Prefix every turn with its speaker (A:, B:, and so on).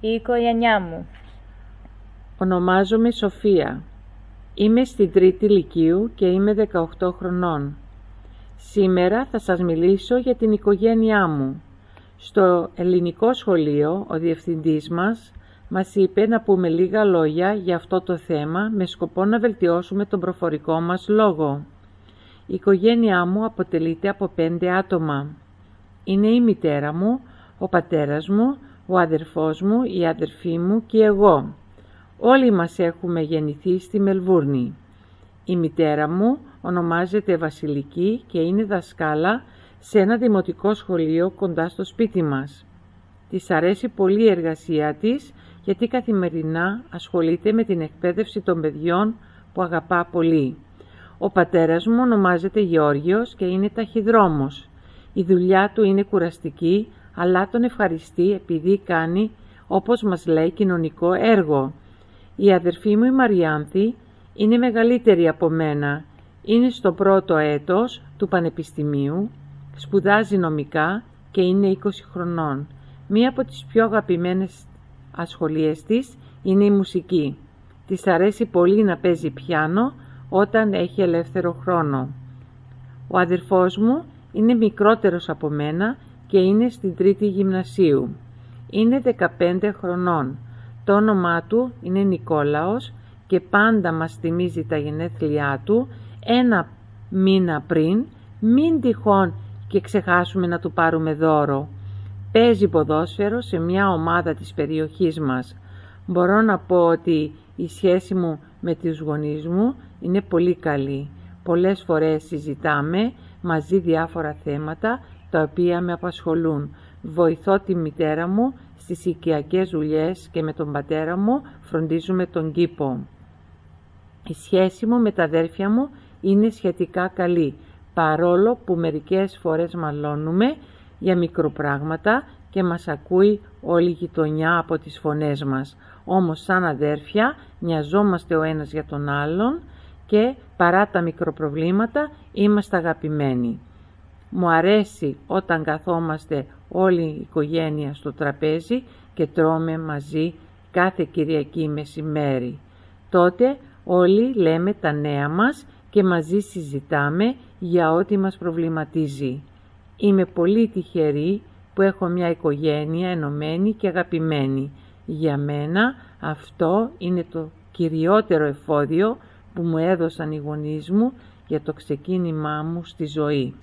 A: η οικογένειά μου.
B: Ονομάζομαι Σοφία. Είμαι στην τρίτη λυκείου και είμαι 18 χρονών. Σήμερα θα σας μιλήσω για την οικογένειά μου. Στο ελληνικό σχολείο ο διευθυντής μας μας είπε να πούμε λίγα λόγια για αυτό το θέμα με σκοπό να βελτιώσουμε τον προφορικό μας λόγο. Η οικογένειά μου αποτελείται από πέντε άτομα. Είναι η μητέρα μου, ο πατέρας μου, ο αδερφός μου, η αδερφή μου και εγώ. Όλοι μας έχουμε γεννηθεί στη Μελβούρνη. Η μητέρα μου ονομάζεται Βασιλική και είναι δασκάλα σε ένα δημοτικό σχολείο κοντά στο σπίτι μας. Της αρέσει πολύ η εργασία της γιατί καθημερινά ασχολείται με την εκπαίδευση των παιδιών που αγαπά πολύ. Ο πατέρας μου ονομάζεται Γεώργιος και είναι ταχυδρόμος. Η δουλειά του είναι κουραστική, αλλά τον ευχαριστεί επειδή κάνει, όπως μας λέει, κοινωνικό έργο. Η αδερφή μου η Μαριάνθη είναι μεγαλύτερη από μένα. Είναι στο πρώτο έτος του Πανεπιστημίου, σπουδάζει νομικά και είναι 20 χρονών. Μία από τις πιο αγαπημένες ασχολίες της είναι η μουσική. Της αρέσει πολύ να παίζει πιάνο όταν έχει ελεύθερο χρόνο. Ο αδερφός μου είναι μικρότερος από μένα και είναι στην τρίτη γυμνασίου. Είναι 15 χρονών. Το όνομά του είναι Νικόλαος και πάντα μας θυμίζει τα γενέθλιά του ένα μήνα πριν, μην τυχόν και ξεχάσουμε να του πάρουμε δώρο. Παίζει ποδόσφαιρο σε μια ομάδα της περιοχής μας. Μπορώ να πω ότι η σχέση μου με τους γονείς μου είναι πολύ καλή. Πολλές φορές συζητάμε μαζί διάφορα θέματα τα οποία με απασχολούν. Βοηθώ τη μητέρα μου στις οικιακές δουλειές και με τον πατέρα μου φροντίζουμε τον κήπο. Η σχέση μου με τα αδέρφια μου είναι σχετικά καλή, παρόλο που μερικές φορές μαλώνουμε για μικροπράγματα και μας ακούει όλη η γειτονιά από τις φωνές μας. Όμως σαν αδέρφια νοιαζόμαστε ο ένας για τον άλλον και παρά τα μικροπροβλήματα είμαστε αγαπημένοι. Μου αρέσει όταν καθόμαστε όλη η οικογένεια στο τραπέζι και τρώμε μαζί κάθε Κυριακή μεσημέρι. Τότε όλοι λέμε τα νέα μας και μαζί συζητάμε για ό,τι μας προβληματίζει. Είμαι πολύ τυχερή που έχω μια οικογένεια ενωμένη και αγαπημένη. Για μένα αυτό είναι το κυριότερο εφόδιο που μου έδωσαν οι γονείς μου για το ξεκίνημά μου στη ζωή.